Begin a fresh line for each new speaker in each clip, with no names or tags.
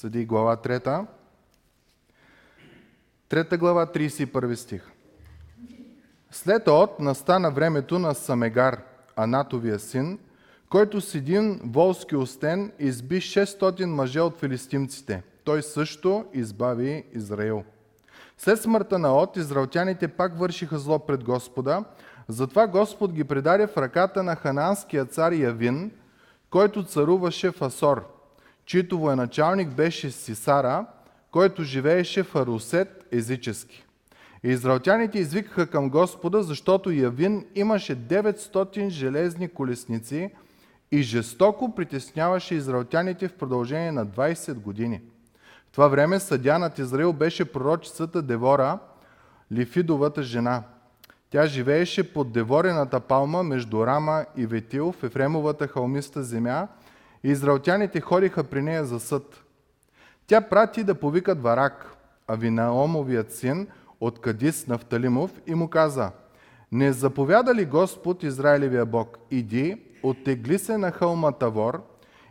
Съди глава 3. Трета глава, 31 стих. След от настана времето на Самегар, Анатовия син, който с един волски остен изби 600 мъже от филистимците. Той също избави Израил. След смъртта на От, израелтяните пак вършиха зло пред Господа, затова Господ ги предаде в ръката на хананския цар Явин, който царуваше в Асор, чийто военачалник беше Сисара, който живееше в Арусет езически. И израелтяните извикаха към Господа, защото Явин имаше 900 железни колесници и жестоко притесняваше израелтяните в продължение на 20 години. В това време съдя над Израил беше пророчицата Девора, Лифидовата жена. Тя живееше под Деворената палма между Рама и Ветил в Ефремовата халмиста земя израелтяните ходиха при нея за съд. Тя прати да повикат Варак, Авинаомовият син, от Кадис Нафталимов и му каза, не заповяда ли Господ Израилевия Бог, иди, оттегли се на хълма Тавор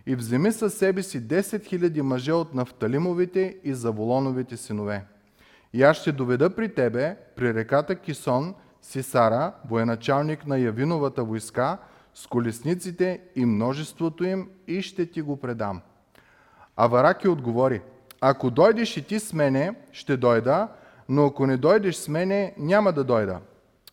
и вземи със себе си 10 000 мъже от Нафталимовите и Заволоновите синове. И аз ще доведа при тебе, при реката Кисон, Сисара, военачалник на Явиновата войска, с колесниците и множеството им и ще ти го предам. А Вараки отговори, ако дойдеш и ти с мене, ще дойда, но ако не дойдеш с мене, няма да дойда.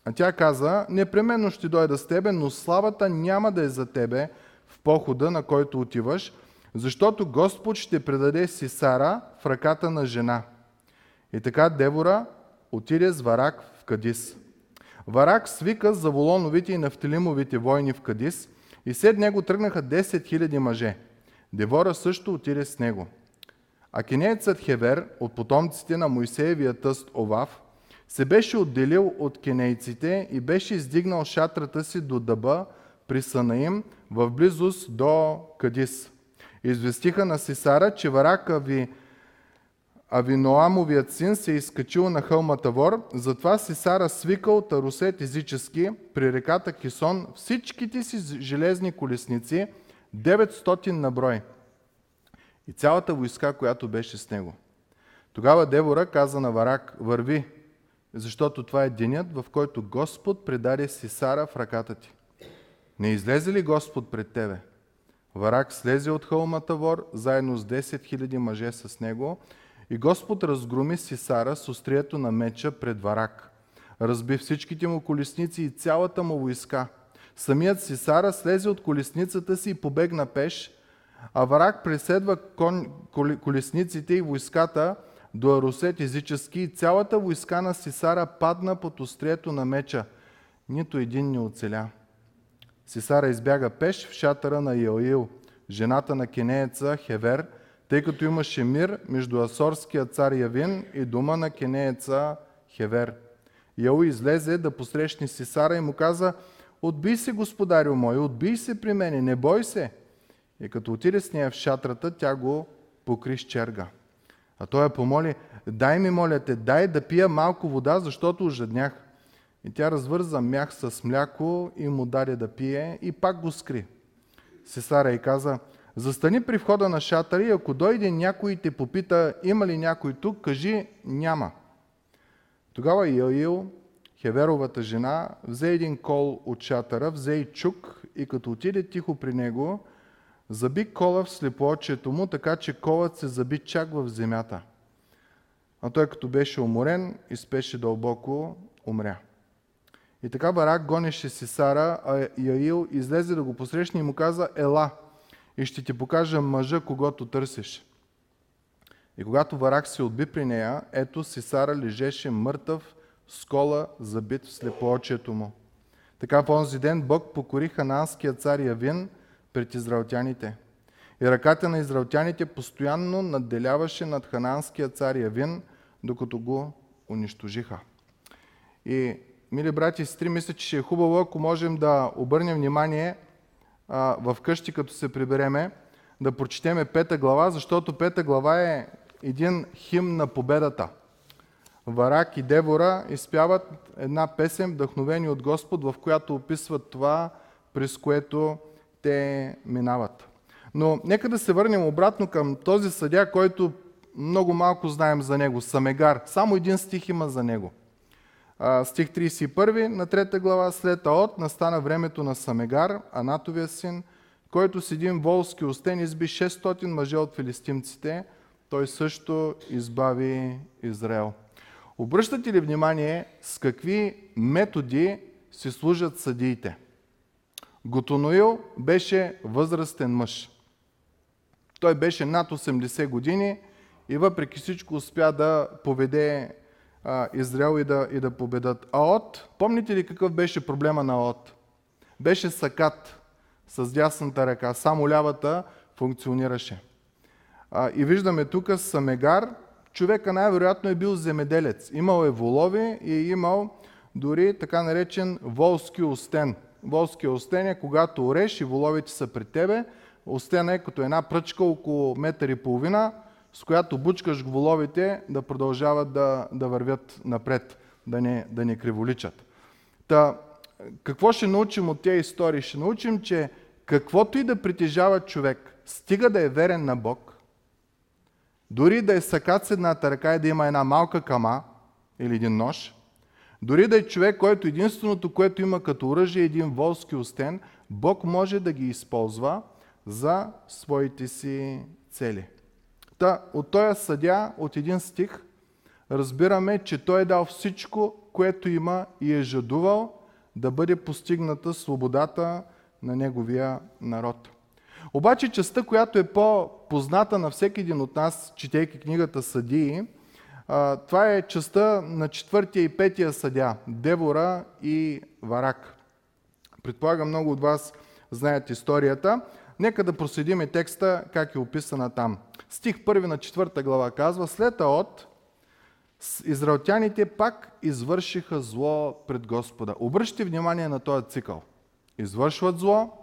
А тя каза, непременно ще дойда с тебе, но славата няма да е за тебе в похода, на който отиваш, защото Господ ще предаде Сисара в ръката на жена. И така Девора отиде с Варак в Кадис. Варак свика за Волоновите и Нафталимовите войни в Кадис и след него тръгнаха 10 000 мъже. Девора също отиде с него. А кенеецът Хевер от потомците на Моисеевия тъст Овав се беше отделил от кенейците и беше издигнал шатрата си до дъба при Санаим в близост до Кадис. Известиха на Сисара, че Варака ви Авиноамовият син се е изкачил на хълма Тавор, затова Сисара свикал Тарусет езически при реката Кисон всичките си железни колесници, 900 на брой и цялата войска, която беше с него. Тогава Девора каза на Варак, върви, защото това е денят, в който Господ предаде Сисара в ръката ти. Не излезе ли Господ пред тебе? Варак слезе от хълмата вор, заедно с 10 000 мъже с него, и Господ разгроми Сисара с острието на меча пред Варак. Разби всичките му колесници и цялата му войска. Самият Сисара слезе от колесницата си и побегна пеш, а Варак преследва кон, колесниците и войската до Арусет езически и цялата войска на Сисара падна под острието на меча. Нито един не оцеля. Сисара избяга пеш в шатъра на Йоил, жената на кенееца Хевер, тъй като имаше мир между асорския цар Явин и дома на кенееца Хевер. Яу излезе да посрещне Сисара и му каза, отбий се, господарю мой, отбий се при мене, не бой се. И като отиде с нея в шатрата, тя го покри с черга. А той я помоли, дай ми, моля те, дай да пия малко вода, защото ожеднях. И тя развърза мях с мляко и му даде да пие и пак го скри. Сесара и каза, застани при входа на шатъра и ако дойде някой и те попита, има ли някой тук, кажи, няма. Тогава Йоил, Хеверовата жена, взе един кол от шатъра, взе и чук и като отиде тихо при него, Заби кола в слепоочието му, така че колът се заби чак в земята. А той като беше уморен и спеше дълбоко, умря. И така Барак гонеше си Сара, а Яил излезе да го посрещне и му каза, ела, и ще ти покажа мъжа, когато търсиш. И когато Варак се отби при нея, ето си Сара лежеше мъртъв с кола забит в слепоочието му. Така в онзи ден Бог покори хананския цар Явин пред израелтяните. И ръката на израелтяните постоянно надделяваше над хананския цар Явин, докато го унищожиха. И, мили брати и сестри, мисля, че е хубаво, ако можем да обърнем внимание в къщи, като се прибереме, да прочетеме пета глава, защото пета глава е един хим на победата. Варак и Девора изпяват една песен, вдъхновени от Господ, в която описват това, през което те минават. Но нека да се върнем обратно към този съдя, който много малко знаем за него. Самегар. Само един стих има за него. Стих 31 на трета глава. След Аот настана времето на Самегар, Анатовия син, който с един волски остен изби 600 мъже от филистимците. Той също избави Израел. Обръщате ли внимание с какви методи си служат съдиите? Готоноил беше възрастен мъж. Той беше над 80 години и въпреки всичко успя да поведе Израел и да, и да победат. Аот, помните ли какъв беше проблема на Аот? Беше сакат с дясната ръка, само лявата функционираше. А, и виждаме тук Самегар, човека най-вероятно е бил земеделец. Имал е волови и е имал дори така наречен волски остен. Волски остен е когато ореш и воловите са при тебе. Остен е като една пръчка около метър и половина, с която бучкаш воловите да продължават да, да вървят напред, да не, да не криволичат. Та, какво ще научим от тези истории? Ще научим, че каквото и да притежава човек, стига да е верен на Бог, дори да е сакат с едната ръка и да има една малка кама или един нож, дори да е човек, който единственото, което има като оръжие е един волски остен, Бог може да ги използва за своите си цели. Та, от този съдя, от един стих, разбираме, че той е дал всичко, което има и е жадувал да бъде постигната свободата на неговия народ. Обаче частта, която е по-позната на всеки един от нас, четейки книгата Съдии, това е частта на четвъртия и петия съдя, Девора и Варак. Предполагам много от вас знаят историята. Нека да проследиме текста, как е описана там. Стих първи на четвърта глава казва, след Аот, израелтяните пак извършиха зло пред Господа. Обръщайте внимание на този цикъл. Извършват зло,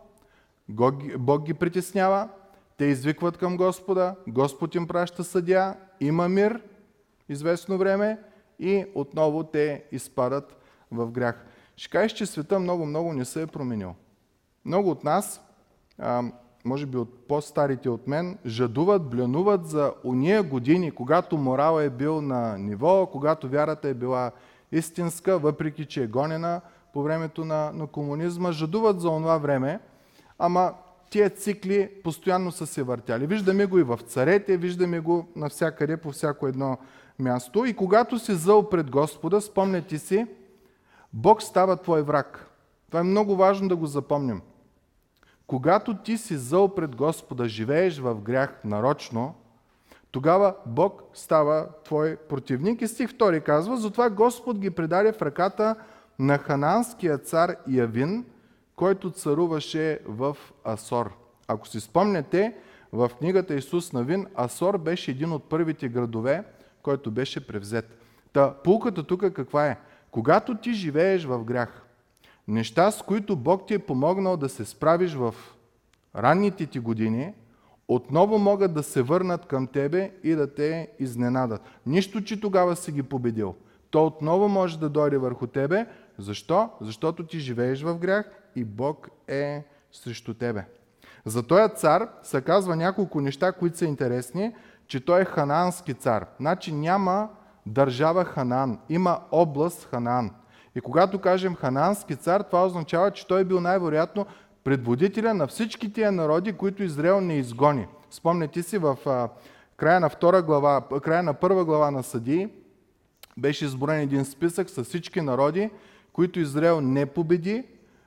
Бог ги притеснява, те извикват към Господа, Господ им праща съдя, има мир известно време и отново те изпадат в грях. Ще кажеш, че света много-много не се е променил. Много от нас, може би от по-старите от мен, жадуват, блянуват за уния години, когато морал е бил на ниво, когато вярата е била истинска, въпреки че е гонена по времето на, на комунизма, жадуват за това време, ама тия цикли постоянно са се въртяли. Виждаме го и в царете, виждаме го навсякъде, по всяко едно място. И когато си зъл пред Господа, спомняте си, Бог става твой враг. Това е много важно да го запомним. Когато ти си зъл пред Господа, живееш в грях нарочно, тогава Бог става твой противник. И стих 2 казва, затова Господ ги предаде в ръката на хананския цар Явин, който царуваше в Асор. Ако си спомняте, в книгата Исус Навин, Асор беше един от първите градове, който беше превзет. Та, пулката тук каква е? Когато ти живееш в грях, неща, с които Бог ти е помогнал да се справиш в ранните ти години, отново могат да се върнат към тебе и да те изненадат. Нищо, че тогава си ги победил. То отново може да дойде върху тебе. Защо? Защото ти живееш в грях и Бог е срещу тебе. За този цар се казва няколко неща, които са интересни, че той е ханански цар. Значи няма държава Ханан, има област Ханан. И когато кажем ханански цар, това означава, че той е бил най-вероятно предводителя на всички тия народи, които Израел не изгони. Спомняте си в а, края на, втора глава, края на първа глава на Съдии, беше изборен един списък с всички народи, които Израел не победи,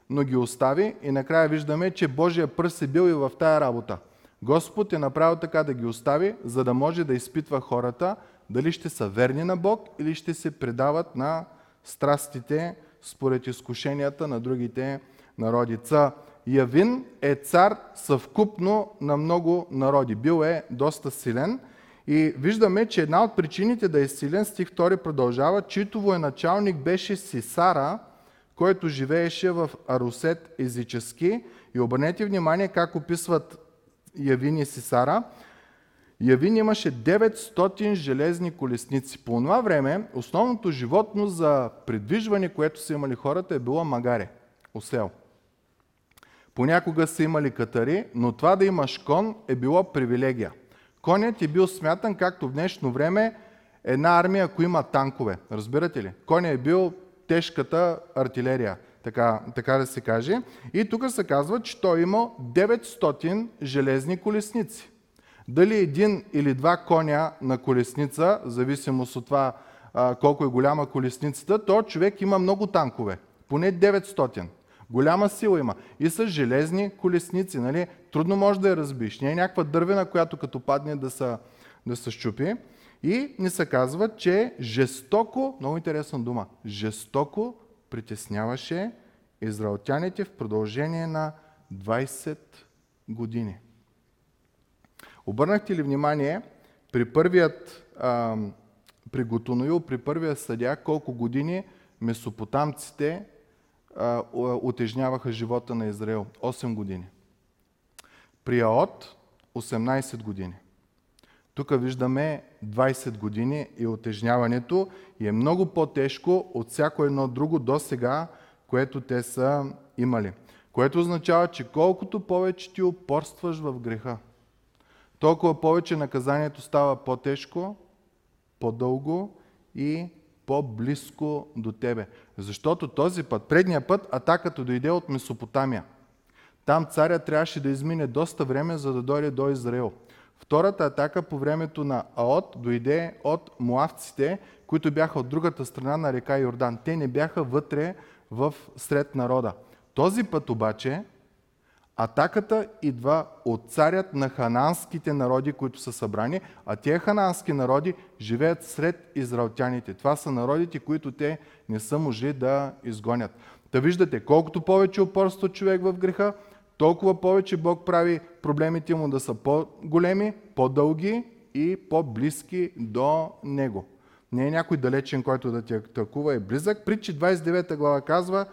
но ги остави и накрая виждаме, че Божия пръст е бил и в тая работа. Господ е направил така да ги остави, за да може да изпитва хората дали ще са верни на Бог или ще се предават на страстите според изкушенията на другите народи. Ца Явин е цар съвкупно на много народи. Бил е доста силен и виждаме, че една от причините да е силен, стих 2 продължава, чието военачалник беше Сисара, който живееше в Арусет езически. И обърнете внимание как описват Явин и Сисара. Явин имаше 900 железни колесници. По това време основното животно за придвижване, което са имали хората, е било магаре, осел. Понякога са имали катари, но това да имаш кон е било привилегия. Конят е бил смятан, както в днешно време, една армия, ако има танкове. Разбирате ли? Конят е бил тежката артилерия, така, така да се каже. И тук се казва, че той има 900 железни колесници. Дали един или два коня на колесница, в зависимост от това а, колко е голяма колесницата, то човек има много танкове. Поне 900. Голяма сила има. И са железни колесници. Нали? Трудно може да я разбиш. Не е някаква дървена, която като падне да се, да се щупи. И ни се казва, че жестоко, много интересна дума, жестоко притесняваше израелтяните в продължение на 20 години. Обърнахте ли внимание при първият, а, при Готоноил, при първия съдя, колко години месопотамците а, отежняваха живота на Израел? 8 години. При Аот 18 години. Тук виждаме 20 години и отежняването и е много по-тежко от всяко едно друго до сега, което те са имали. Което означава, че колкото повече ти упорстваш в греха, толкова повече наказанието става по-тежко, по-дълго и по-близко до тебе. Защото този път, предния път, атаката дойде от Месопотамия. Там царя трябваше да измине доста време, за да дойде до Израел. Втората атака по времето на Аот дойде от муавците, които бяха от другата страна на река Йордан. Те не бяха вътре в сред народа. Този път обаче атаката идва от царят на хананските народи, които са събрани, а тези ханански народи живеят сред израелтяните. Това са народите, които те не са можли да изгонят. Та виждате, колкото повече упорства човек в греха, толкова повече Бог прави проблемите му да са по-големи, по-дълги и по-близки до Него. Не е някой далечен, който да ти атакува, е близък. Притчи 29 глава казва,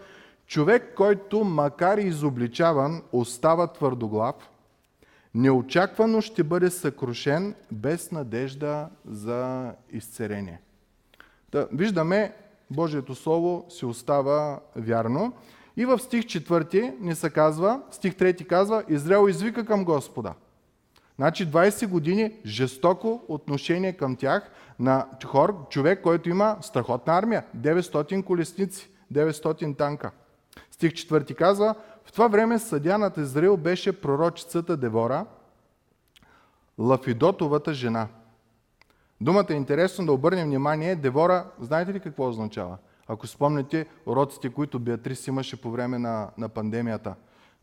човек, който макар и изобличаван, остава твърдоглав, неочаквано ще бъде съкрушен без надежда за изцерение. Да, виждаме, Божието Слово си остава вярно. И в стих 4 ни се казва, стих 3 казва, Израел извика към Господа. Значи 20 години жестоко отношение към тях на хор, човек, който има страхотна армия, 900 колесници, 900 танка. Стих 4 казва, в това време съдя над Израил беше пророчицата Девора, Лафидотовата жена. Думата е интересно да обърнем внимание. Девора, знаете ли какво означава? Ако спомняте уроците, които Беатрис имаше по време на, на пандемията,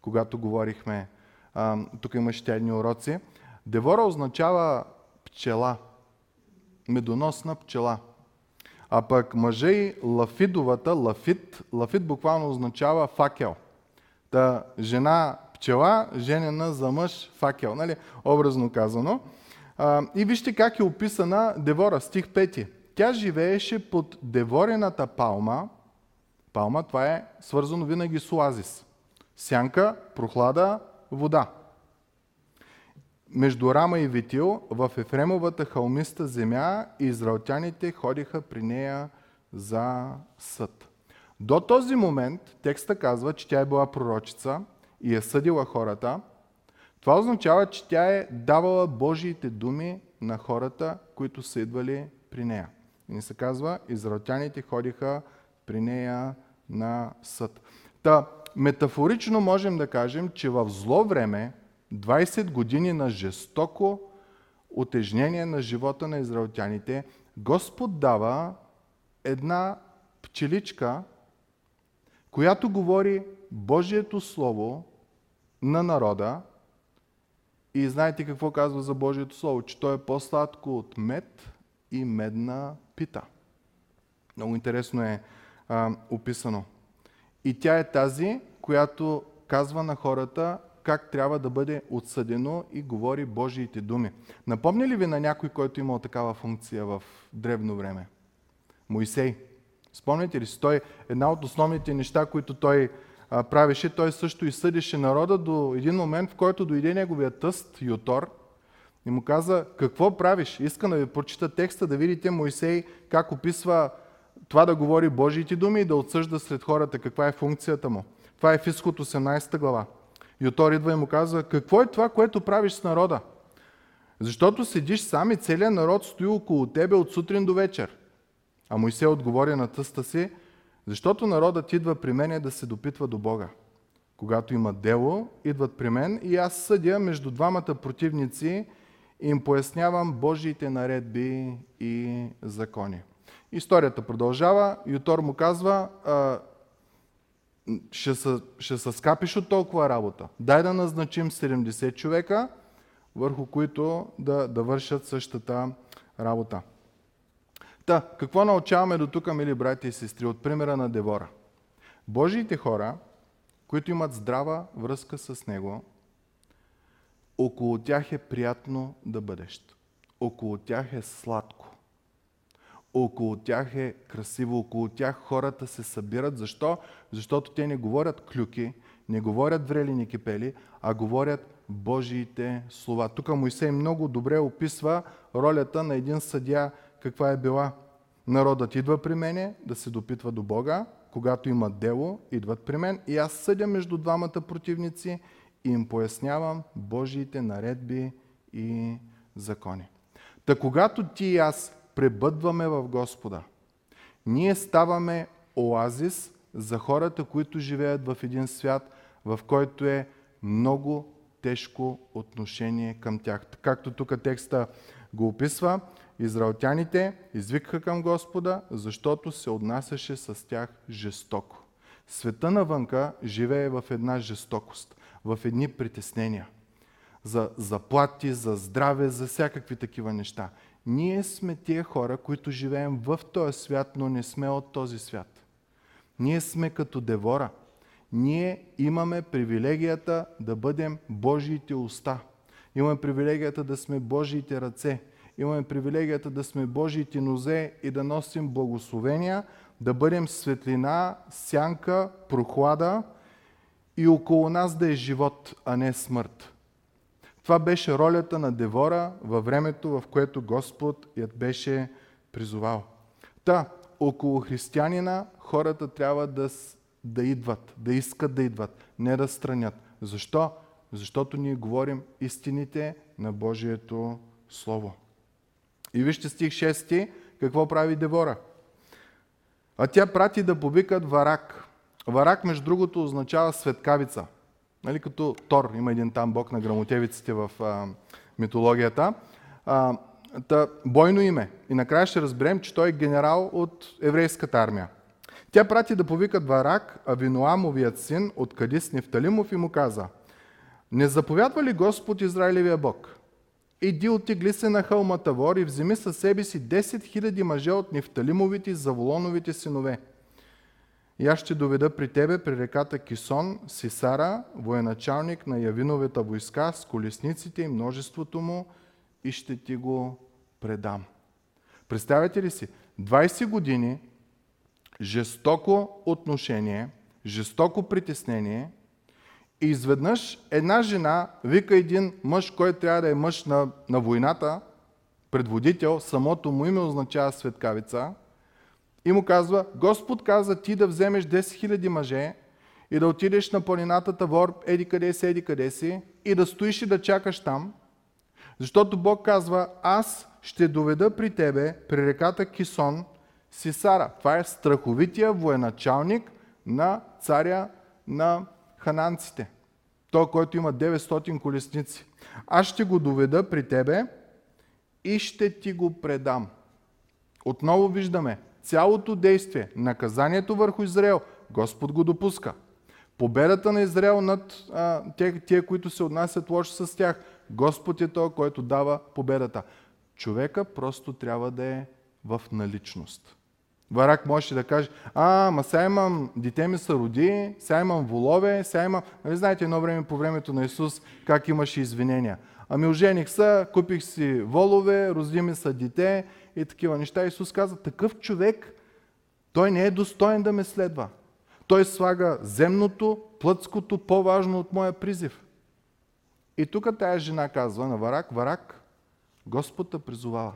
когато говорихме, а, тук имаше тя едни уроци. Девора означава пчела, медоносна пчела. А пък мъжа и лафидовата, лафит, лафит буквално означава факел. Та жена пчела, женена за мъж факел, нали? образно казано. А, и вижте как е описана Девора, стих 5. Тя живееше под деворената палма. Палма, това е свързано винаги с оазис. Сянка, прохлада, вода. Между Рама и Витил, в Ефремовата халмиста земя, израелтяните ходиха при нея за съд. До този момент текста казва, че тя е била пророчица и е съдила хората. Това означава, че тя е давала Божиите думи на хората, които са идвали при нея. И ни се казва, израелтяните ходиха при нея на съд. Та, метафорично можем да кажем, че в зло време, 20 години на жестоко отежнение на живота на израелтяните, Господ дава една пчеличка, която говори Божието Слово на народа. И знаете какво казва за Божието Слово? Че то е по-сладко от мед и медна пита. Много интересно е а, описано. И тя е тази, която казва на хората как трябва да бъде отсъдено и говори Божиите думи. Напомня ли ви на някой, който имал такава функция в древно време? Моисей. Спомняте ли си? Той, една от основните неща, които той а, правеше, той също и съдеше народа до един момент, в който дойде неговия тъст, Ютор, и му каза, какво правиш? Искам да ви прочита текста, да видите Моисей как описва това да говори Божиите думи и да отсъжда сред хората каква е функцията му. Това е в изход 18 глава. Ютор идва и му казва, какво е това, което правиш с народа? Защото седиш сам и целият народ стои около тебе от сутрин до вечер. А Моисей отговори на тъста си, защото народът идва при мене да се допитва до Бога. Когато има дело, идват при мен и аз съдя между двамата противници и им пояснявам Божиите наредби и закони. Историята продължава. Ютор му казва, ще се, ще се скапиш от толкова работа. Дай да назначим 70 човека, върху които да, да вършат същата работа. Та, какво научаваме до тук, мили брати и сестри, от примера на Девора? Божиите хора, които имат здрава връзка с Него, около тях е приятно да бъдеш. Около тях е сладко. Около тях е красиво. Около тях хората се събират. Защо? Защото те не говорят клюки, не говорят врели кипели, а говорят Божиите слова. Тук Моисей много добре описва ролята на един съдя, каква е била. Народът идва при мене да се допитва до Бога, когато има дело, идват при мен и аз съдя между двамата противници и им пояснявам Божиите наредби и закони. Та когато ти и аз пребъдваме в Господа, ние ставаме оазис за хората, които живеят в един свят, в който е много тежко отношение към тях. Както тук текста го описва, израелтяните извикаха към Господа, защото се отнасяше с тях жестоко. Света навънка живее в една жестокост, в едни притеснения. За заплати, за здраве, за всякакви такива неща. Ние сме тия хора, които живеем в този свят, но не сме от този свят. Ние сме като Девора. Ние имаме привилегията да бъдем Божиите уста. Имаме привилегията да сме Божиите ръце. Имаме привилегията да сме Божиите нозе и да носим благословения, да бъдем светлина, сянка, прохлада и около нас да е живот, а не смърт. Това беше ролята на Девора във времето, в което Господ я беше призовал. Та, около християнина хората трябва да, да идват, да искат да идват, не да странят. Защо? Защото ние говорим истините на Божието Слово. И вижте стих 6, какво прави Девора. А тя прати да повикат варак. Варак, между другото, означава светкавица. Нали, като Тор, има един там бог на грамотевиците в а, митологията. А, та, бойно име. И накрая ще разберем, че той е генерал от еврейската армия. Тя прати да повикат Варак, Авиноамовият син от Кадис Нефталимов и му каза, не заповядва ли Господ Израилевия Бог? Иди отигли се на хълма Тавор и вземи със себе си 10 000 мъже от Нефталимовите и Заволоновите синове – и аз ще доведа при тебе при реката Кисон Сисара, военачалник на Явиновата войска с колесниците и множеството му и ще ти го предам. Представете ли си? 20 години жестоко отношение, жестоко притеснение и изведнъж една жена вика един мъж, който трябва да е мъж на, на войната, предводител, самото му име означава светкавица – и му казва, Господ каза ти да вземеш 10 000 мъже и да отидеш на планината Тавор, еди къде си, еди къде си, и да стоиш и да чакаш там, защото Бог казва, аз ще доведа при тебе, при реката Кисон, Сисара. Това е страховития военачалник на царя на хананците. Той, който има 900 колесници. Аз ще го доведа при тебе и ще ти го предам. Отново виждаме, цялото действие, наказанието върху Израел, Господ го допуска. Победата на Израел над а, тия, които се отнасят лошо с тях, Господ е той, който дава победата. Човека просто трябва да е в наличност. Варак може да каже, а, ма сега имам, дете ми са роди, сега имам волове, сега имам... Нали знаете едно време по времето на Исус как имаше извинения. Ами ожених се, купих си волове, роди ми са дете и такива неща. Исус каза, такъв човек, той не е достоен да ме следва. Той слага земното, плътското, по-важно от моя призив. И тук тая жена казва на Варак, Варак, Господ те призовава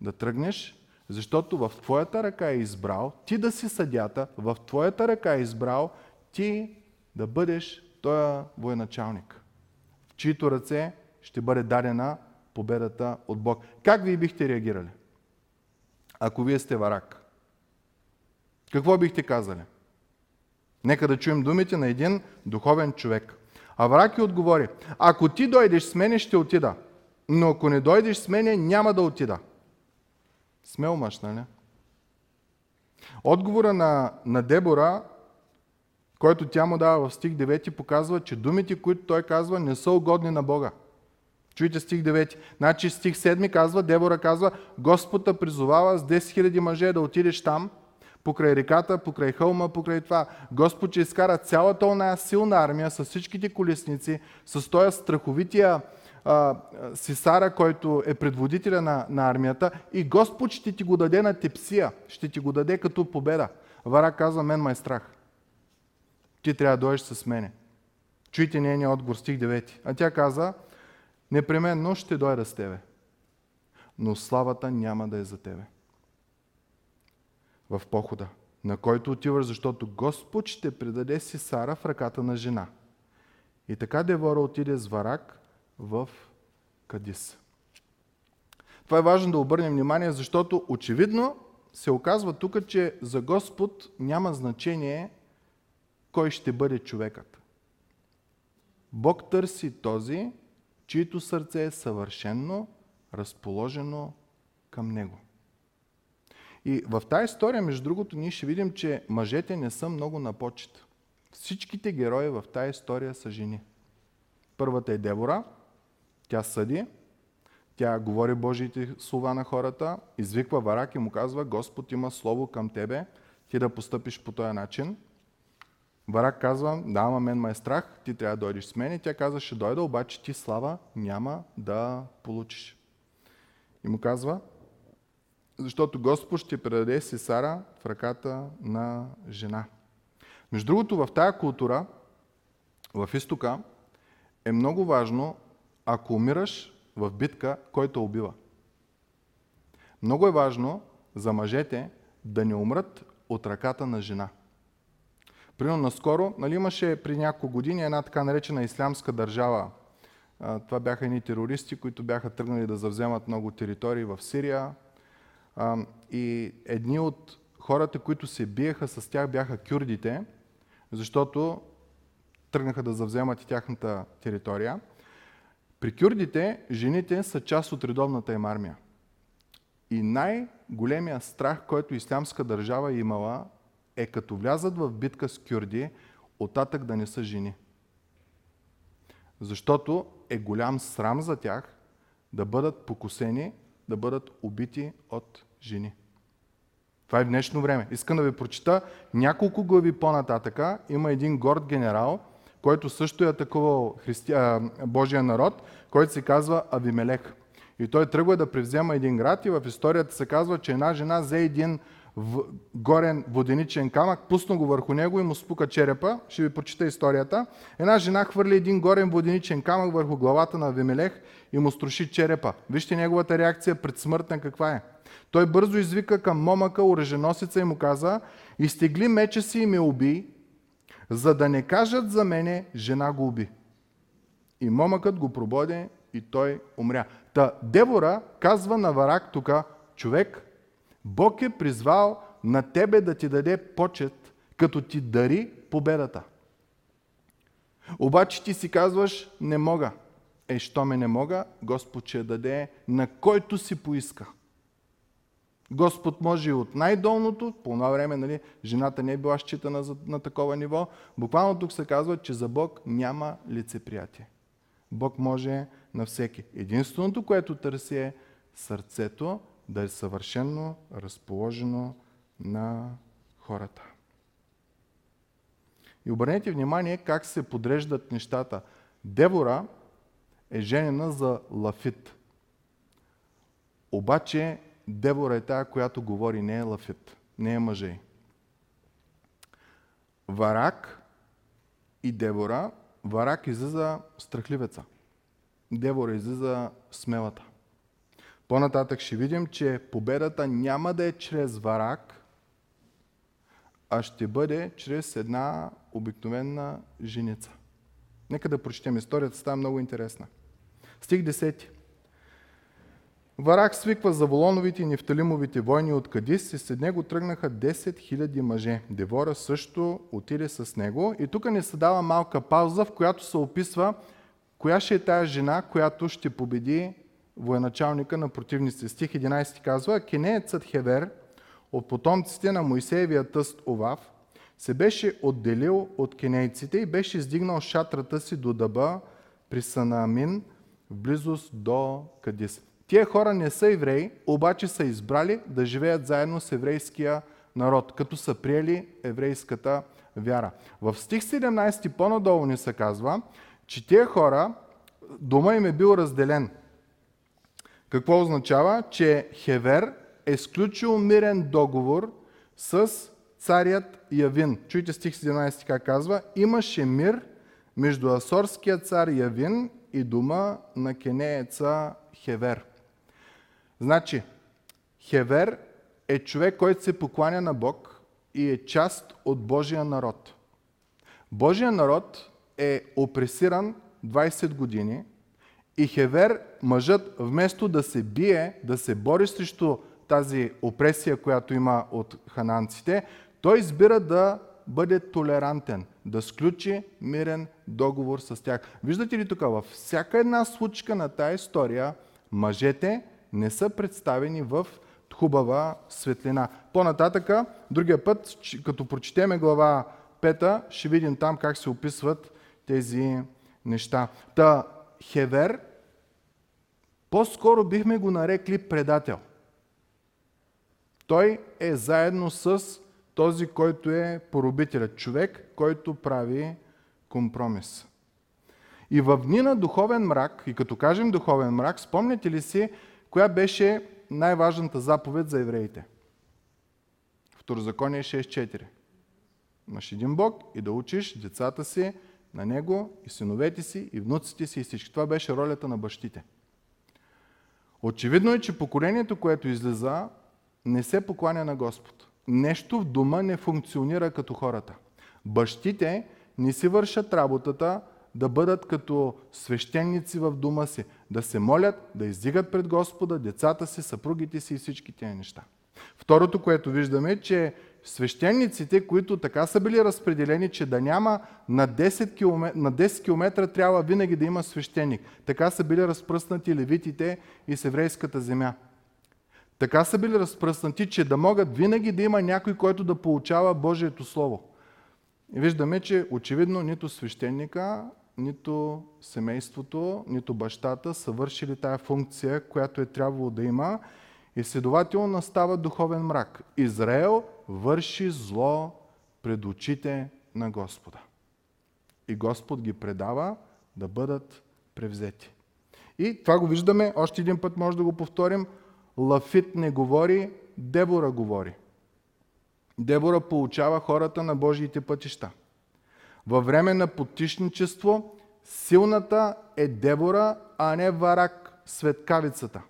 да тръгнеш, защото в твоята ръка е избрал ти да си съдята, в твоята ръка е избрал ти да бъдеш той е военачалник, в чието ръце ще бъде дадена победата от Бог. Как вие бихте реагирали? Ако вие сте варак. Какво бихте казали? Нека да чуем думите на един духовен човек. А Враки отговори, ако ти дойдеш с мене, ще отида. Но ако не дойдеш с мене, няма да отида. Смел мъж, нали? Отговора на, на Дебора, който тя му дава в стих 9, показва, че думите, които той казва, не са угодни на Бога. Чуйте стих 9. Значи стих 7 казва, Дебора казва, Господ те призовава с 10 000 мъже да отидеш там, покрай реката, покрай хълма, покрай това. Господ ще изкара цялата оная силна армия с всичките колесници, с този страховития а, Сисара, който е предводителя на, на армията и Господ ще ти го даде на тепсия, ще ти го даде като победа. Вара казва, мен ме е страх. Ти трябва да дойдеш с мене. Чуйте нейния отговор, стих 9. А тя каза, непременно ще дойда с тебе, но славата няма да е за тебе в похода, на който отиваш, защото Господ ще предаде Сара в ръката на жена. И така Девора отиде с Варак в Кадис. Това е важно да обърнем внимание, защото очевидно се оказва тук, че за Господ няма значение кой ще бъде човекът. Бог търси този, чието сърце е съвършенно разположено към Него. И в тази история, между другото, ние ще видим, че мъжете не са много на почет. Всичките герои в тази история са жени. Първата е Дебора, тя съди, тя говори Божиите слова на хората, извиква Варак и му казва, Господ има слово към тебе, ти да постъпиш по този начин. Варак казва, да, ама мен ме е страх, ти трябва да дойдеш с мен. И тя казва, ще дойда, обаче ти слава няма да получиш. И му казва, защото Господ ще предаде Сесара в ръката на жена. Между другото, в тая култура, в изтока, е много важно, ако умираш в битка, който убива. Много е важно за мъжете да не умрат от ръката на жена. Примерно наскоро, нали имаше при няколко години една така наречена ислямска държава. Това бяха едни терористи, които бяха тръгнали да завземат много територии в Сирия, и едни от хората, които се биеха с тях, бяха кюрдите, защото тръгнаха да завземат и тяхната територия. При кюрдите жените са част от редовната им армия. И най-големия страх, който ислямска държава имала, е като влязат в битка с кюрди, оттатък да не са жени. Защото е голям срам за тях да бъдат покусени, да бъдат убити от жени. Това е в днешно време. Искам да ви прочита няколко глави по-нататъка. Има един горд генерал, който също е атакувал христи... Божия народ, който се казва Авимелех. И той тръгва да превзема един град и в историята се казва, че една жена взе един в горен воденичен камък, пусна го върху него и му спука черепа. Ще ви прочита историята. Една жена хвърли един горен воденичен камък върху главата на Авимелех и му струши черепа. Вижте неговата реакция пред смъртна каква е. Той бързо извика към момъка, оръженосица и му каза, изтегли меча си и ме уби, за да не кажат за мене, жена го уби. И момъкът го прободе и той умря. Та Девора казва на Варак тук, човек, Бог е призвал на тебе да ти даде почет, като ти дари победата. Обаче ти си казваш, не мога. Е, що ме не мога, Господ ще даде на който си поиска. Господ може и от най-долното, по това време нали, жената не е била считана за, на такова ниво. Буквално тук се казва, че за Бог няма лицеприятие. Бог може на всеки. Единственото, което търси е сърцето да е съвършено разположено на хората. И обърнете внимание как се подреждат нещата. Девора е женена за Лафит. Обаче Дебора е тая, която говори, не е Лафит, не е мъжей. Варак и Дебора, Варак излиза страхливеца. Дебора излиза смелата. По-нататък ще видим, че победата няма да е чрез Варак, а ще бъде чрез една обикновена женица. Нека да прочетем историята, става много интересна. Стих 10. Варак свиква за Волоновите и Нефталимовите войни от Кадис и след него тръгнаха 10 000 мъже. Девора също отиде с него. И тук ни се дава малка пауза, в която се описва коя ще е тая жена, която ще победи военачалника на противниците. Стих 11 казва, Кенеецът Хевер от потомците на Моисеевия тъст Овав се беше отделил от кенейците и беше издигнал шатрата си до дъба при Санамин в близост до Кадис. Тия хора не са евреи, обаче са избрали да живеят заедно с еврейския народ, като са приели еврейската вяра. В стих 17 по-надолу ни се казва, че тия хора, дома им е бил разделен. Какво означава? Че Хевер е сключил мирен договор с царят Явин. Чуйте стих 17 как казва. Имаше мир между Асорския цар Явин и дома на кенееца Хевер. Значи, Хевер е човек, който се покланя на Бог и е част от Божия народ. Божия народ е опресиран 20 години и Хевер, мъжът, вместо да се бие, да се бори срещу тази опресия, която има от хананците, той избира да бъде толерантен, да сключи мирен договор с тях. Виждате ли тук, във всяка една случка на тази история, мъжете не са представени в хубава светлина. По-нататъка, другия път, като прочетеме глава 5, ще видим там как се описват тези неща. Та Хевер, по-скоро бихме го нарекли предател. Той е заедно с този, който е поробителят, човек, който прави компромис. И в дни на духовен мрак, и като кажем духовен мрак, спомняте ли си коя беше най-важната заповед за евреите? Второзаконие 6.4. Имаш един Бог и да учиш децата си на Него и синовете си и внуците си и всички. Това беше ролята на бащите. Очевидно е, че поколението, което излиза, не се покланя на Господ. Нещо в дома не функционира като хората. Бащите не си вършат работата да бъдат като свещеници в дома си, да се молят, да издигат пред Господа децата си, съпругите си и всички тези неща. Второто, което виждаме, е, че свещениците, които така са били разпределени, че да няма на 10 км, на 10 км трябва винаги да има свещеник. Така са били разпръснати левитите и с еврейската земя. Така са били разпръснати, че да могат винаги да има някой, който да получава Божието Слово. И виждаме, че очевидно нито свещеника, нито семейството, нито бащата са вършили тая функция, която е трябвало да има. И следователно настава духовен мрак. Израел върши зло пред очите на Господа. И Господ ги предава да бъдат превзети. И това го виждаме, още един път може да го повторим, Лафит не говори, Дебора говори. Дебора получава хората на Божиите пътища. Във време на потишничество силната е Дебора, а не Варак, светкавицата.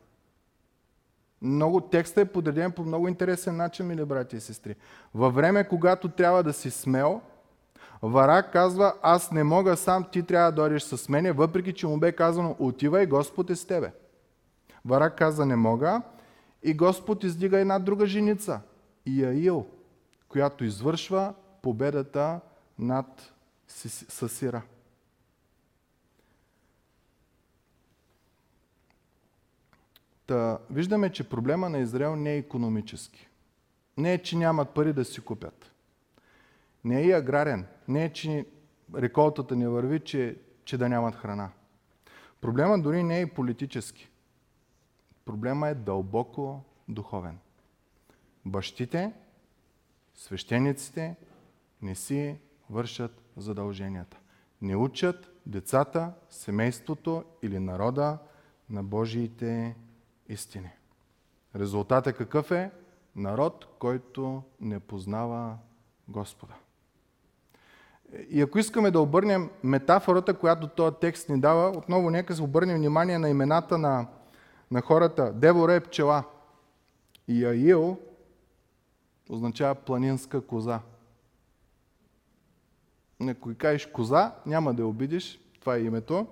Много, текстът е подреден по много интересен начин, мили брати и сестри. Във време, когато трябва да си смел, Варак казва, аз не мога сам, ти трябва да дойдеш с мене, въпреки че му бе казано, отивай, Господ е с тебе. Варак каза, не мога, и Господ издига една друга женица, Иаил, която извършва победата над Сасира. Та, виждаме, че проблема на Израел не е економически. Не е, че нямат пари да си купят. Не е и аграрен. Не е, че реколтата не върви, че, че да нямат храна. Проблема дори не е и политически. Проблема е дълбоко духовен. Бащите, свещениците не си вършат задълженията. Не учат децата, семейството или народа на Божиите истини. Резултатът какъв е? Народ, който не познава Господа. И ако искаме да обърнем метафората, която този текст ни дава, отново нека се обърнем внимание на имената на на хората. Девора е пчела. И Аил означава планинска коза. Ако кажеш коза, няма да я обидиш. това е името.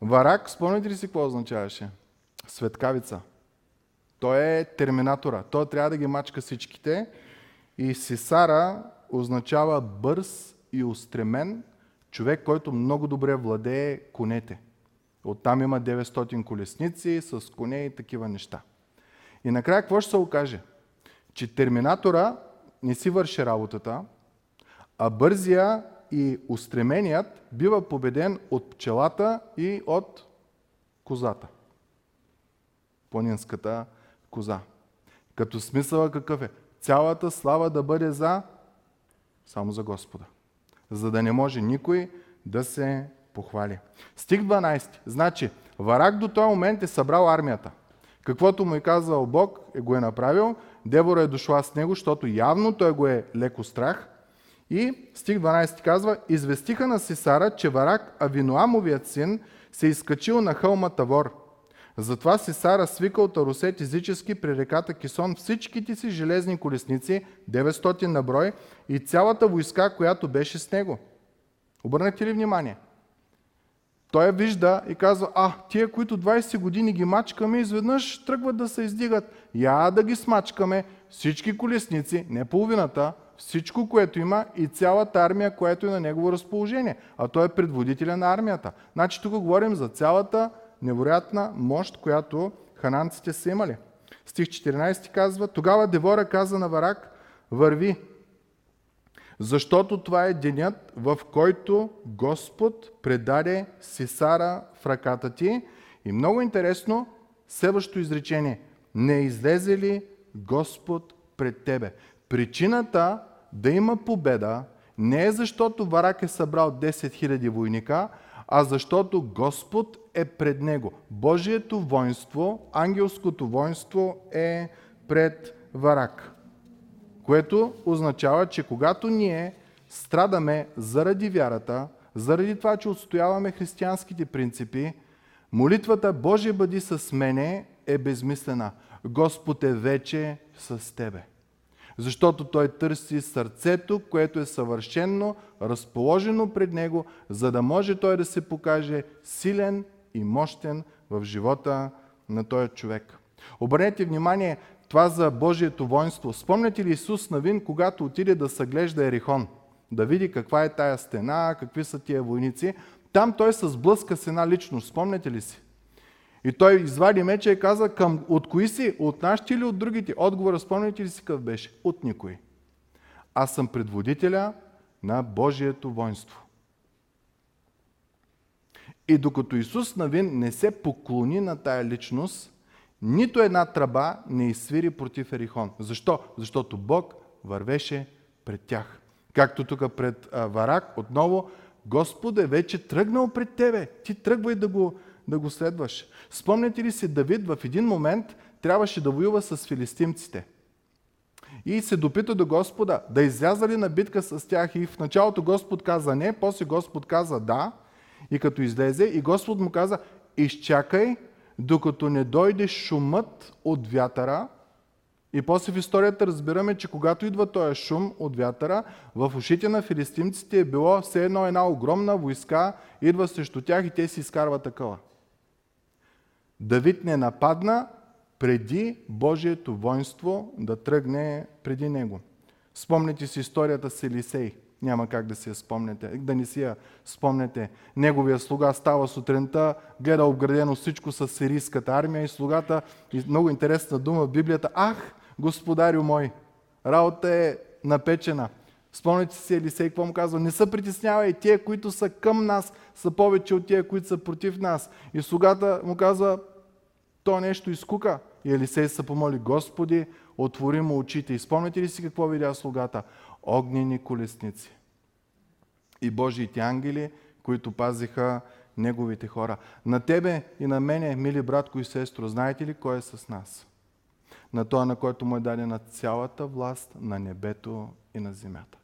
Варак, спомняте ли си какво означаваше? Светкавица. Той е терминатора. Той трябва да ги мачка всичките. И Сисара означава бърз и устремен човек, който много добре владее конете. Оттам има 900 колесници с коне и такива неща. И накрая какво ще се окаже? Че терминатора не си върши работата, а бързия и устременият бива победен от пчелата и от козата. Планинската коза. Като смисъла какъв е? Цялата слава да бъде за само за Господа. За да не може никой да се похвали. Стих 12. Значи, Варак до този момент е събрал армията. Каквото му е казал Бог, е го е направил. Дебора е дошла с него, защото явно той го е леко страх. И стих 12 казва, известиха на Сисара, че Варак, Авиноамовият син, се изкачил на хълма Тавор. Затова Сисара свикал Тарусет езически при реката Кисон всичките си железни колесници, 900 на брой, и цялата войска, която беше с него. Обърнахте ли внимание? Той вижда и казва, а, тия, които 20 години ги мачкаме, изведнъж тръгват да се издигат. Я да ги смачкаме, всички колесници, не половината, всичко, което има и цялата армия, която е на негово разположение. А той е предводителя на армията. Значи тук говорим за цялата невероятна мощ, която хананците са имали. Стих 14 казва, тогава Девора каза на Варак, върви, защото това е денят, в който Господ предаде Сисара в ръката ти. И много интересно, следващото изречение. Не излезе ли Господ пред тебе? Причината да има победа не е защото Варак е събрал 10 000 войника, а защото Господ е пред него. Божието воинство, ангелското воинство е пред Варак. Което означава, че когато ние страдаме заради вярата, заради това, че отстояваме християнските принципи, молитвата Божие бъди с мене е безмислена. Господ е вече с тебе защото той търси сърцето, което е съвършенно разположено пред него, за да може той да се покаже силен и мощен в живота на този човек. Обърнете внимание, това за Божието воинство. Спомняте ли Исус Навин, когато отиде да съглежда Ерихон? Да види каква е тая стена, какви са тия войници. Там той се сблъска с една личност. Спомняте ли си? И той извади меча и каза, към, от кои си? От нашите или от другите? Отговорът, спомняте ли си какъв беше? От никой. Аз съм предводителя на Божието воинство. И докато Исус Навин не се поклони на тая личност, нито една тръба не изсвири против Ерихон. Защо? Защото Бог вървеше пред тях. Както тук пред Варак, отново, Господ е вече тръгнал пред тебе. Ти тръгвай да го да го следваш. Спомняте ли си, Давид в един момент трябваше да воюва с филистимците. И се допита до Господа да изляза ли на битка с тях. И в началото Господ каза не, после Господ каза да. И като излезе, и Господ му каза, изчакай, докато не дойде шумът от вятъра. И после в историята разбираме, че когато идва този шум от вятъра, в ушите на филистимците е било все едно една огромна войска, идва срещу тях и те си изкарват такова. Давид не нападна преди Божието воинство да тръгне преди него. Спомните си историята с Елисей. Няма как да си я спомнете, да не си я спомнете. Неговия слуга става сутринта, гледа обградено всичко с сирийската армия и слугата, и много интересна дума в Библията, ах, господарю мой, работа е напечена. Спомните си Елисей, какво му казва? Не се притеснявай, тия, които са към нас, са повече от тия, които са против нас. И слугата му казва, то нещо изкука. И Елисей се помоли, Господи, отвори му очите. И спомните ли си какво видя слугата? Огнени колесници. И Божиите ангели, които пазиха неговите хора. На тебе и на мене, мили братко и сестро, знаете ли кой е с нас? На това, на който му е дадена цялата власт на небето и на земята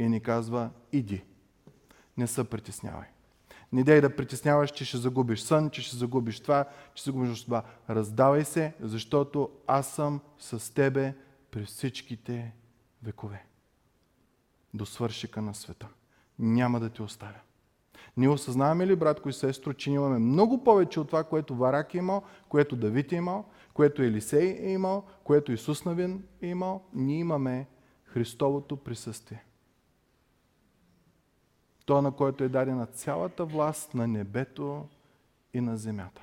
и ни казва, иди. Не се притеснявай. Не дай да притесняваш, че ще загубиш сън, че ще загубиш това, че ще загубиш това. Раздавай се, защото аз съм с тебе през всичките векове. До свършика на света. Няма да те оставя. Ние осъзнаваме ли, братко и сестро, че имаме много повече от това, което Варак е имал, което Давид е имал, което Елисей е имал, което Исус Навин е имал? Ние имаме Христовото присъствие. То, на което е дадена цялата власт на небето и на земята.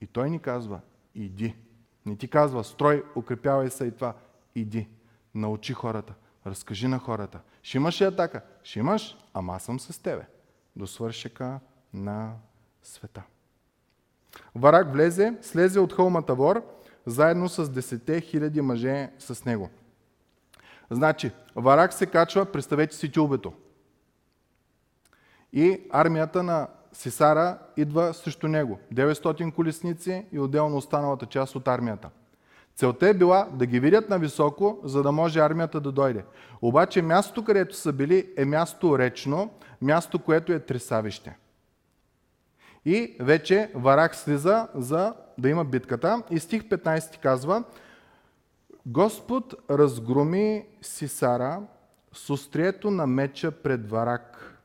И той ни казва, иди. Не ти казва, строй, укрепявай се и това. Иди. Научи хората. Разкажи на хората. Ще имаш ли атака? Ще имаш, ама аз съм с тебе. До свършека на света. Варак влезе, слезе от хълма Тавор, заедно с десете хиляди мъже с него. Значи, Варак се качва, представете си тюлбето. И армията на Сисара идва срещу него. 900 колесници и отделно останалата част от армията. Целта е била да ги видят на високо, за да може армията да дойде. Обаче мястото, където са били, е място речно, място, което е тресавище. И вече Варак слиза за да има битката. И стих 15 казва, Господ разгроми Сисара с острието на меча пред Варак,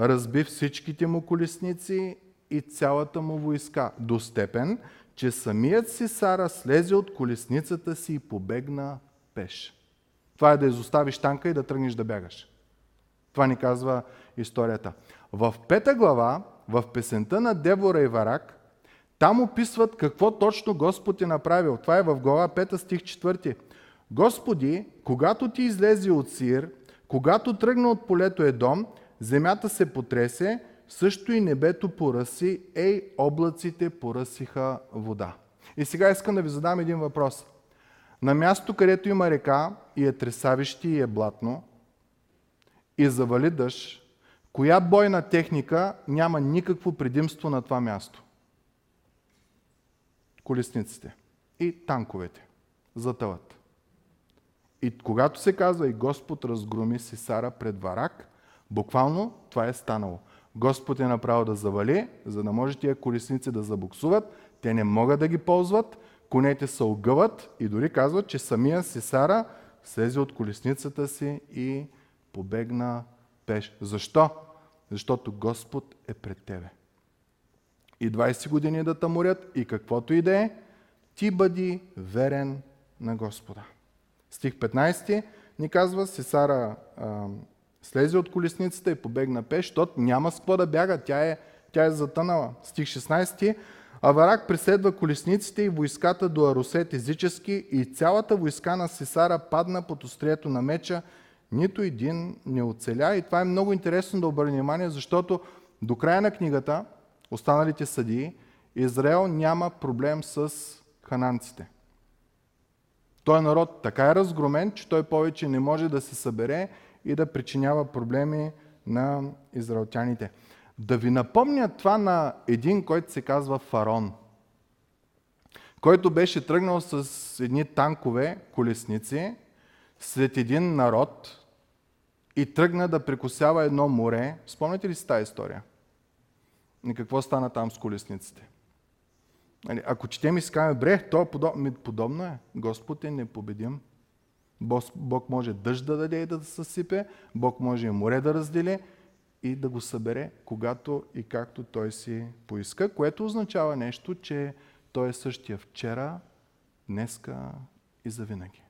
разби всичките му колесници и цялата му войска, до степен, че самият Сисара слезе от колесницата си и побегна пеш. Това е да изоставиш танка и да тръгнеш да бягаш. Това ни казва историята. В пета глава, в песента на Девора и Варак, там описват какво точно Господ е направил. Това е в глава 5 стих 4. Господи, когато ти излезе от Сир, когато тръгна от полето Едом, земята се потресе, също и небето поръси, ей, облаците поръсиха вода. И сега искам да ви задам един въпрос. На място, където има река и е тресавище и е блатно, и завали дъжд, коя бойна техника няма никакво предимство на това място? Колесниците и танковете затъват. И когато се казва и Господ разгроми Сисара пред Варак, буквално това е станало. Господ е направил да завали, за да може тия колесници да забуксуват. Те не могат да ги ползват, конете се огъват и дори казват, че самия Сисара слезе от колесницата си и побегна пеш. Защо? Защото Господ е пред тебе. И 20 години да таморят и каквото и да е, ти бъди верен на Господа. Стих 15 ни казва, Сесара слезе от колесницата и побегна пеш, защото няма с какво да бяга, тя е, тя е затънала. Стих 16 Аварак преследва колесниците и войската до Арусет езически и цялата войска на Сесара падна под острието на меча нито един не оцеля. И това е много интересно да обърне внимание, защото до края на книгата, останалите съдии, Израел няма проблем с хананците. Той народ така е разгромен, че той повече не може да се събере и да причинява проблеми на израелтяните. Да ви напомня това на един, който се казва Фарон, който беше тръгнал с едни танкове, колесници, след един народ, и тръгна да прекусява едно море. Спомняте ли си тази история? И какво стана там с колесниците? Нали, ако четем и си казваме, бре, то подобно е. Господ е непобедим. Бог може дъжд да даде и да съсипе, Бог може и море да раздели и да го събере, когато и както Той си поиска, което означава нещо, че Той е същия вчера, днеска и завинаги.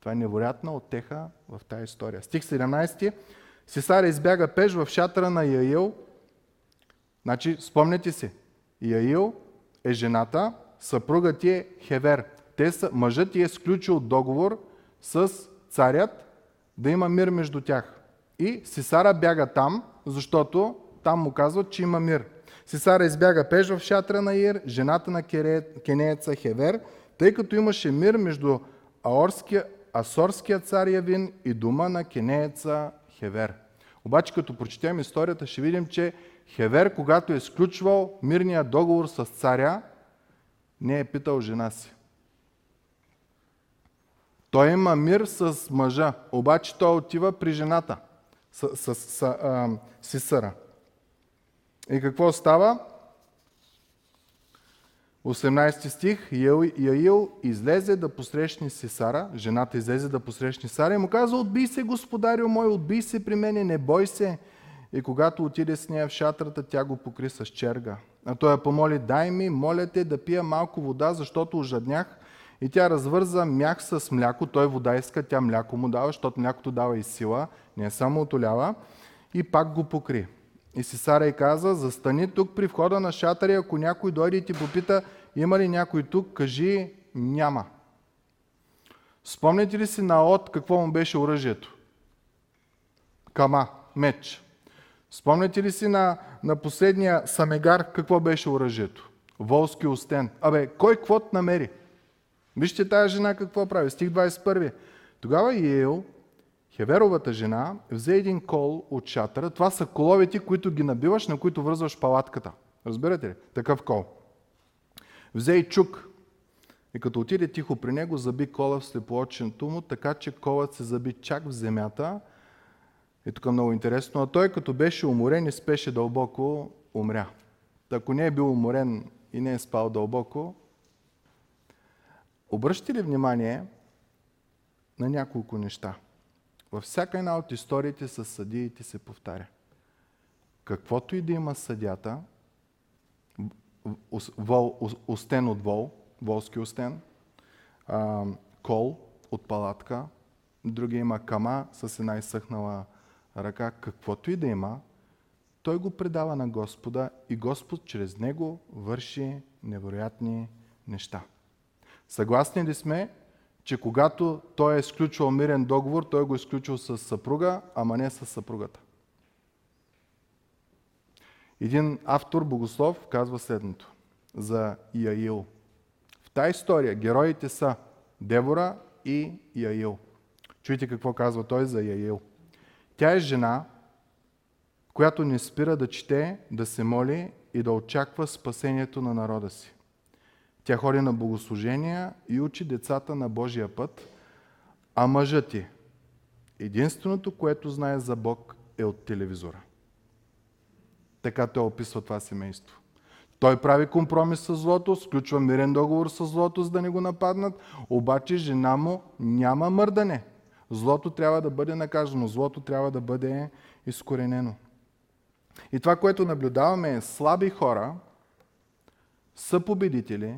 Това е невероятна отеха в тази история. Стих 17. Сесара избяга пеш в шатъра на Яил. Значи, спомняте си, Яил е жената, съпруга ти е Хевер. Те са, мъжът ти е сключил договор с царят да има мир между тях. И Сесара бяга там, защото там му казват, че има мир. Сесара избяга пеш в шатра на Ир, жената на кенееца Хевер, тъй като имаше мир между аорския, Асорския цар Явин и дома на кенееца Хевер. Обаче като прочетем историята, ще видим, че Хевер, когато е сключвал мирния договор с царя, не е питал жена си. Той има мир с мъжа, обаче той отива при жената, с, с, с а, Сисъра. И какво става? 18 стих, Яил излезе да посрещне си Сара, жената излезе да посрещне Сара и му каза, отбий се, господарю мой, отбий се при мене, не бой се. И когато отиде с нея в шатрата, тя го покри с черга. А той я помоли, дай ми, моля те да пия малко вода, защото ожаднях. И тя развърза мях с мляко, той вода иска, тя мляко му дава, защото млякото дава и сила, не е само отолява. И пак го покри. И си и каза, застани тук при входа на шатъри, ако някой дойде и ти попита, има ли някой тук, кажи, няма. Спомняте ли си на от какво му беше оръжието? Кама, меч. Спомняте ли си на, на последния Самегар какво беше оръжието? Волски остен. Абе, кой какво намери? Вижте тази жена какво прави. Стих 21. Тогава Иел, Хеверовата жена, взе един кол от шатъра. Това са коловете, които ги набиваш, на които връзваш палатката. Разбирате ли? Такъв кол. Взе и чук. И като отиде тихо при него, заби кола в слепооченето му, така че колът се заби чак в земята. И тук е много интересно. А той, като беше уморен и спеше дълбоко, умря. Ако не е бил уморен и не е спал дълбоко, обръщате ли внимание на няколко неща? Във всяка една от историите с съдиите се повтаря. Каквото и да има съдята, вол, остен от вол, волски остен, кол от палатка, другия има кама с една изсъхнала ръка, каквото и да има, той го предава на Господа и Господ чрез него върши невероятни неща. Съгласни ли сме, че когато той е изключвал мирен договор, той го е изключил с съпруга, ама не с съпругата? Един автор, богослов, казва следното за Яил. В тази история героите са Девора и Яил. Чуйте какво казва той за Яил. Тя е жена, която не спира да чете, да се моли и да очаква спасението на народа си. Тя ходи на богослужения и учи децата на Божия път, а мъжът ти, единственото, което знае за Бог, е от телевизора. Така той описва това семейство. Той прави компромис с злото, сключва мирен договор с злото, за да не го нападнат, обаче жена му няма мърдане. Злото трябва да бъде наказано, злото трябва да бъде изкоренено. И това, което наблюдаваме е слаби хора, са победители,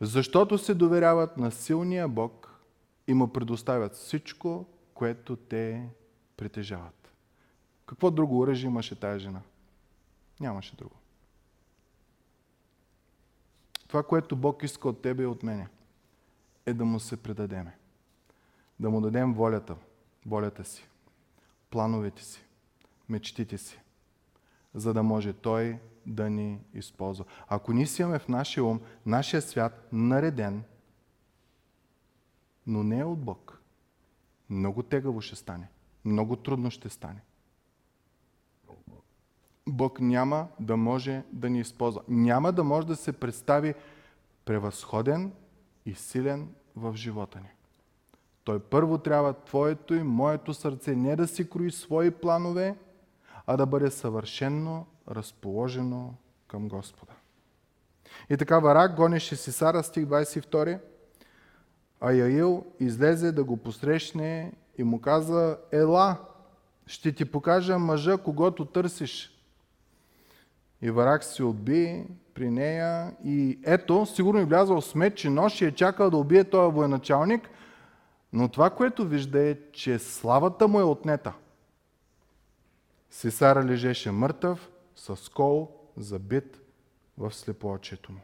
защото се доверяват на силния Бог и му предоставят всичко, което те притежават. Какво друго оръжие имаше тази жена? Нямаше друго. Това, което Бог иска от тебе и от мене, е да му се предадеме. Да му дадем волята, волята си, плановете си, мечтите си, за да може Той да ни използва. Ако ние си имаме в нашия ум, нашия свят нареден, но не е от Бог, много тегаво ще стане, много трудно ще стане. Бог няма да може да ни използва. Няма да може да се представи превъзходен и силен в живота ни. Той първо трябва твоето и моето сърце не да си крои свои планове, а да бъде съвършенно разположено към Господа. И така Варак гонеше Сара, стих 22, а Яил излезе да го посрещне и му каза, ела, ще ти покажа мъжа, когато търсиш. И Варак се отби при нея и ето, сигурно е влязъл меч и нож и е чакал да убие този военачалник, но това, което вижда е, че славата му е отнета. Сесара лежеше мъртъв, с кол, забит в слепоочието му.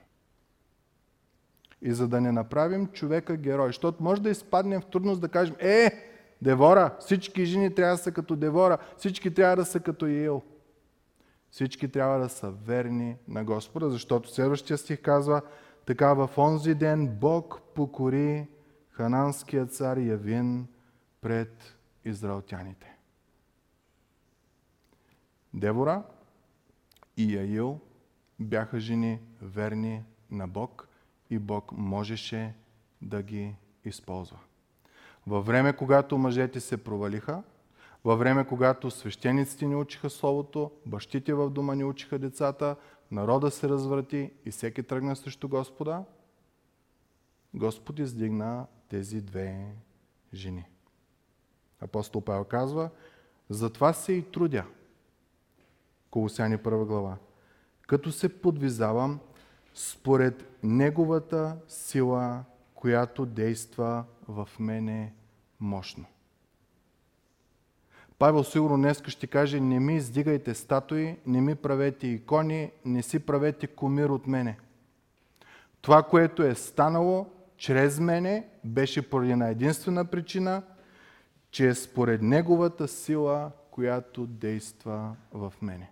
И за да не направим човека герой, защото може да изпаднем в трудност да кажем, е, Девора, всички жени трябва да са като Девора, всички трябва да са като Иел. Всички трябва да са верни на Господа, защото следващия стих казва, така в онзи ден Бог покори хананския цар Явин пред израелтяните. Девора и Яил бяха жени верни на Бог и Бог можеше да ги използва. Във време, когато мъжете се провалиха, във време, когато свещениците ни учиха Словото, бащите в дома ни учиха децата, народа се разврати и всеки тръгна срещу Господа, Господ издигна тези две жени. Апостол Павел казва, затова се и трудя. Колосяни първа глава. Като се подвизавам според Неговата сила, която действа в мене мощно. Павел сигурно днес ще каже, не ми издигайте статуи, не ми правете икони, не си правете комир от мене. Това, което е станало чрез мене, беше поради една единствена причина, че е според Неговата сила, която действа в мене.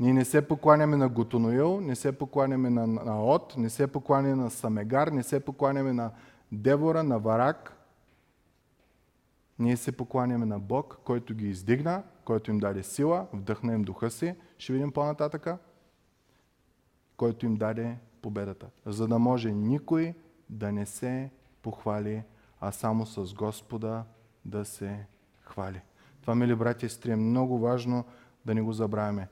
Ние не се покланяме на Готоноил, не се покланяме на Наот, не се покланяме на Самегар, не се покланяме на Девора, на Варак. Ние се покланяме на Бог, който ги издигна, който им даде сила, вдъхна им духа си, ще видим по-нататъка, който им даде победата. За да може никой да не се похвали, а само с Господа да се хвали. Това, мили братя и сестри, е много важно да не го забравяме.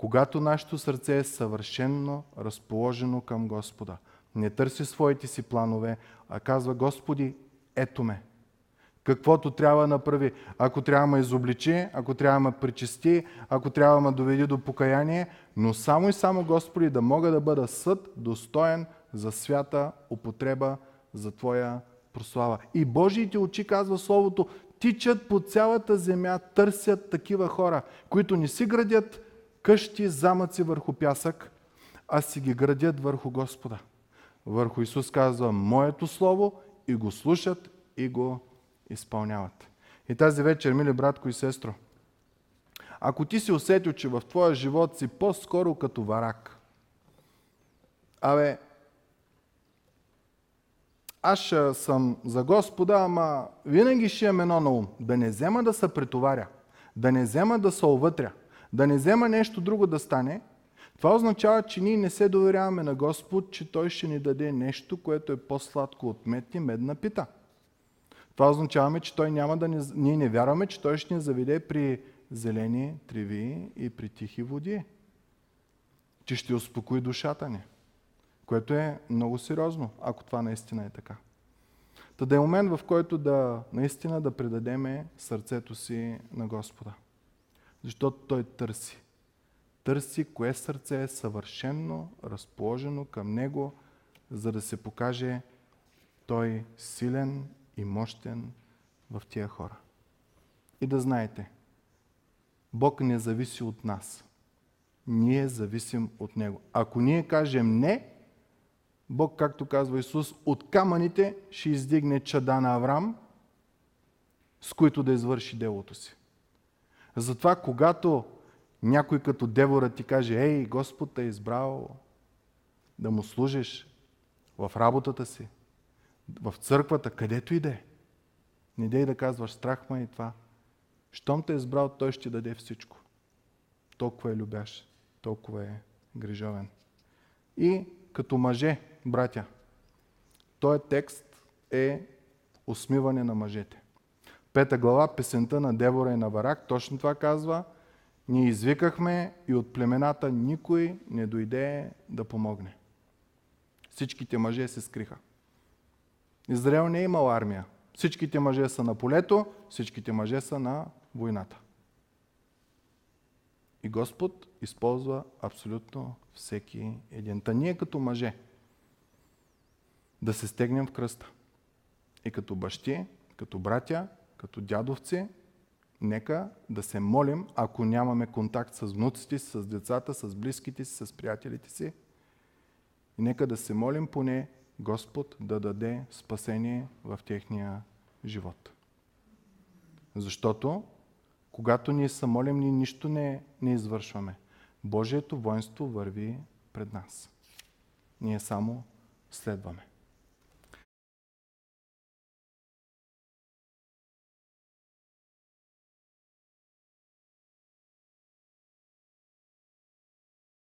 Когато нашето сърце е съвършенно разположено към Господа, не търси своите си планове, а казва, Господи, ето ме. Каквото трябва да направи. Ако трябва ме изобличи, ако трябва да ме причисти, ако трябва ме доведи до покаяние, но само и само, Господи, да мога да бъда съд, достоен за свята употреба за Твоя прослава. И Божиите очи, казва Словото, тичат по цялата земя, търсят такива хора, които не си градят къщи, замъци върху пясък, а си ги градят върху Господа. Върху Исус казва Моето Слово и го слушат и го изпълняват. И тази вечер, мили братко и сестро, ако ти си усетил, че в твоя живот си по-скоро като варак, абе, аз съм за Господа, ама винаги ще имам едно на ум. Да не взема да се претоваря, да не взема да се овътря, да не взема нещо друго да стане, това означава, че ние не се доверяваме на Господ, че Той ще ни даде нещо, което е по-сладко от мед и медна пита. Това означава, че Той няма да ни, ние не вярваме, че Той ще ни заведе при зелени треви и при тихи води. Че ще успокои душата ни. Което е много сериозно, ако това наистина е така. Та да е момент, в който да наистина да предадеме сърцето си на Господа. Защото Той търси. Търси кое сърце е съвършенно разположено към Него, за да се покаже Той силен и мощен в тия хора. И да знаете, Бог не зависи от нас. Ние зависим от Него. Ако ние кажем не, Бог, както казва Исус, от камъните ще издигне чада на Авраам, с които да извърши делото си. Затова, когато някой като Девора ти каже, ей, Господ е избрал да му служиш в работата си, в църквата, където и да е, не дей да казваш страх ма и това. Щом те е избрал, той ще даде всичко. Толкова е любящ, толкова е грижовен. И като мъже, братя, този текст е усмиване на мъжете. Пета глава, песента на Девора и на Варак, точно това казва. Ние извикахме и от племената никой не дойде да помогне. Всичките мъже се скриха. Израел не е имал армия. Всичките мъже са на полето, всичките мъже са на войната. И Господ използва абсолютно всеки един. Та ние като мъже да се стегнем в кръста. И като бащи, като братя, като дядовци, нека да се молим, ако нямаме контакт с внуците си, с децата, с близките си, с приятелите си. И нека да се молим поне Господ да даде спасение в техния живот. Защото, когато ние се молим, ние нищо не, не извършваме. Божието воинство върви пред нас. Ние само следваме.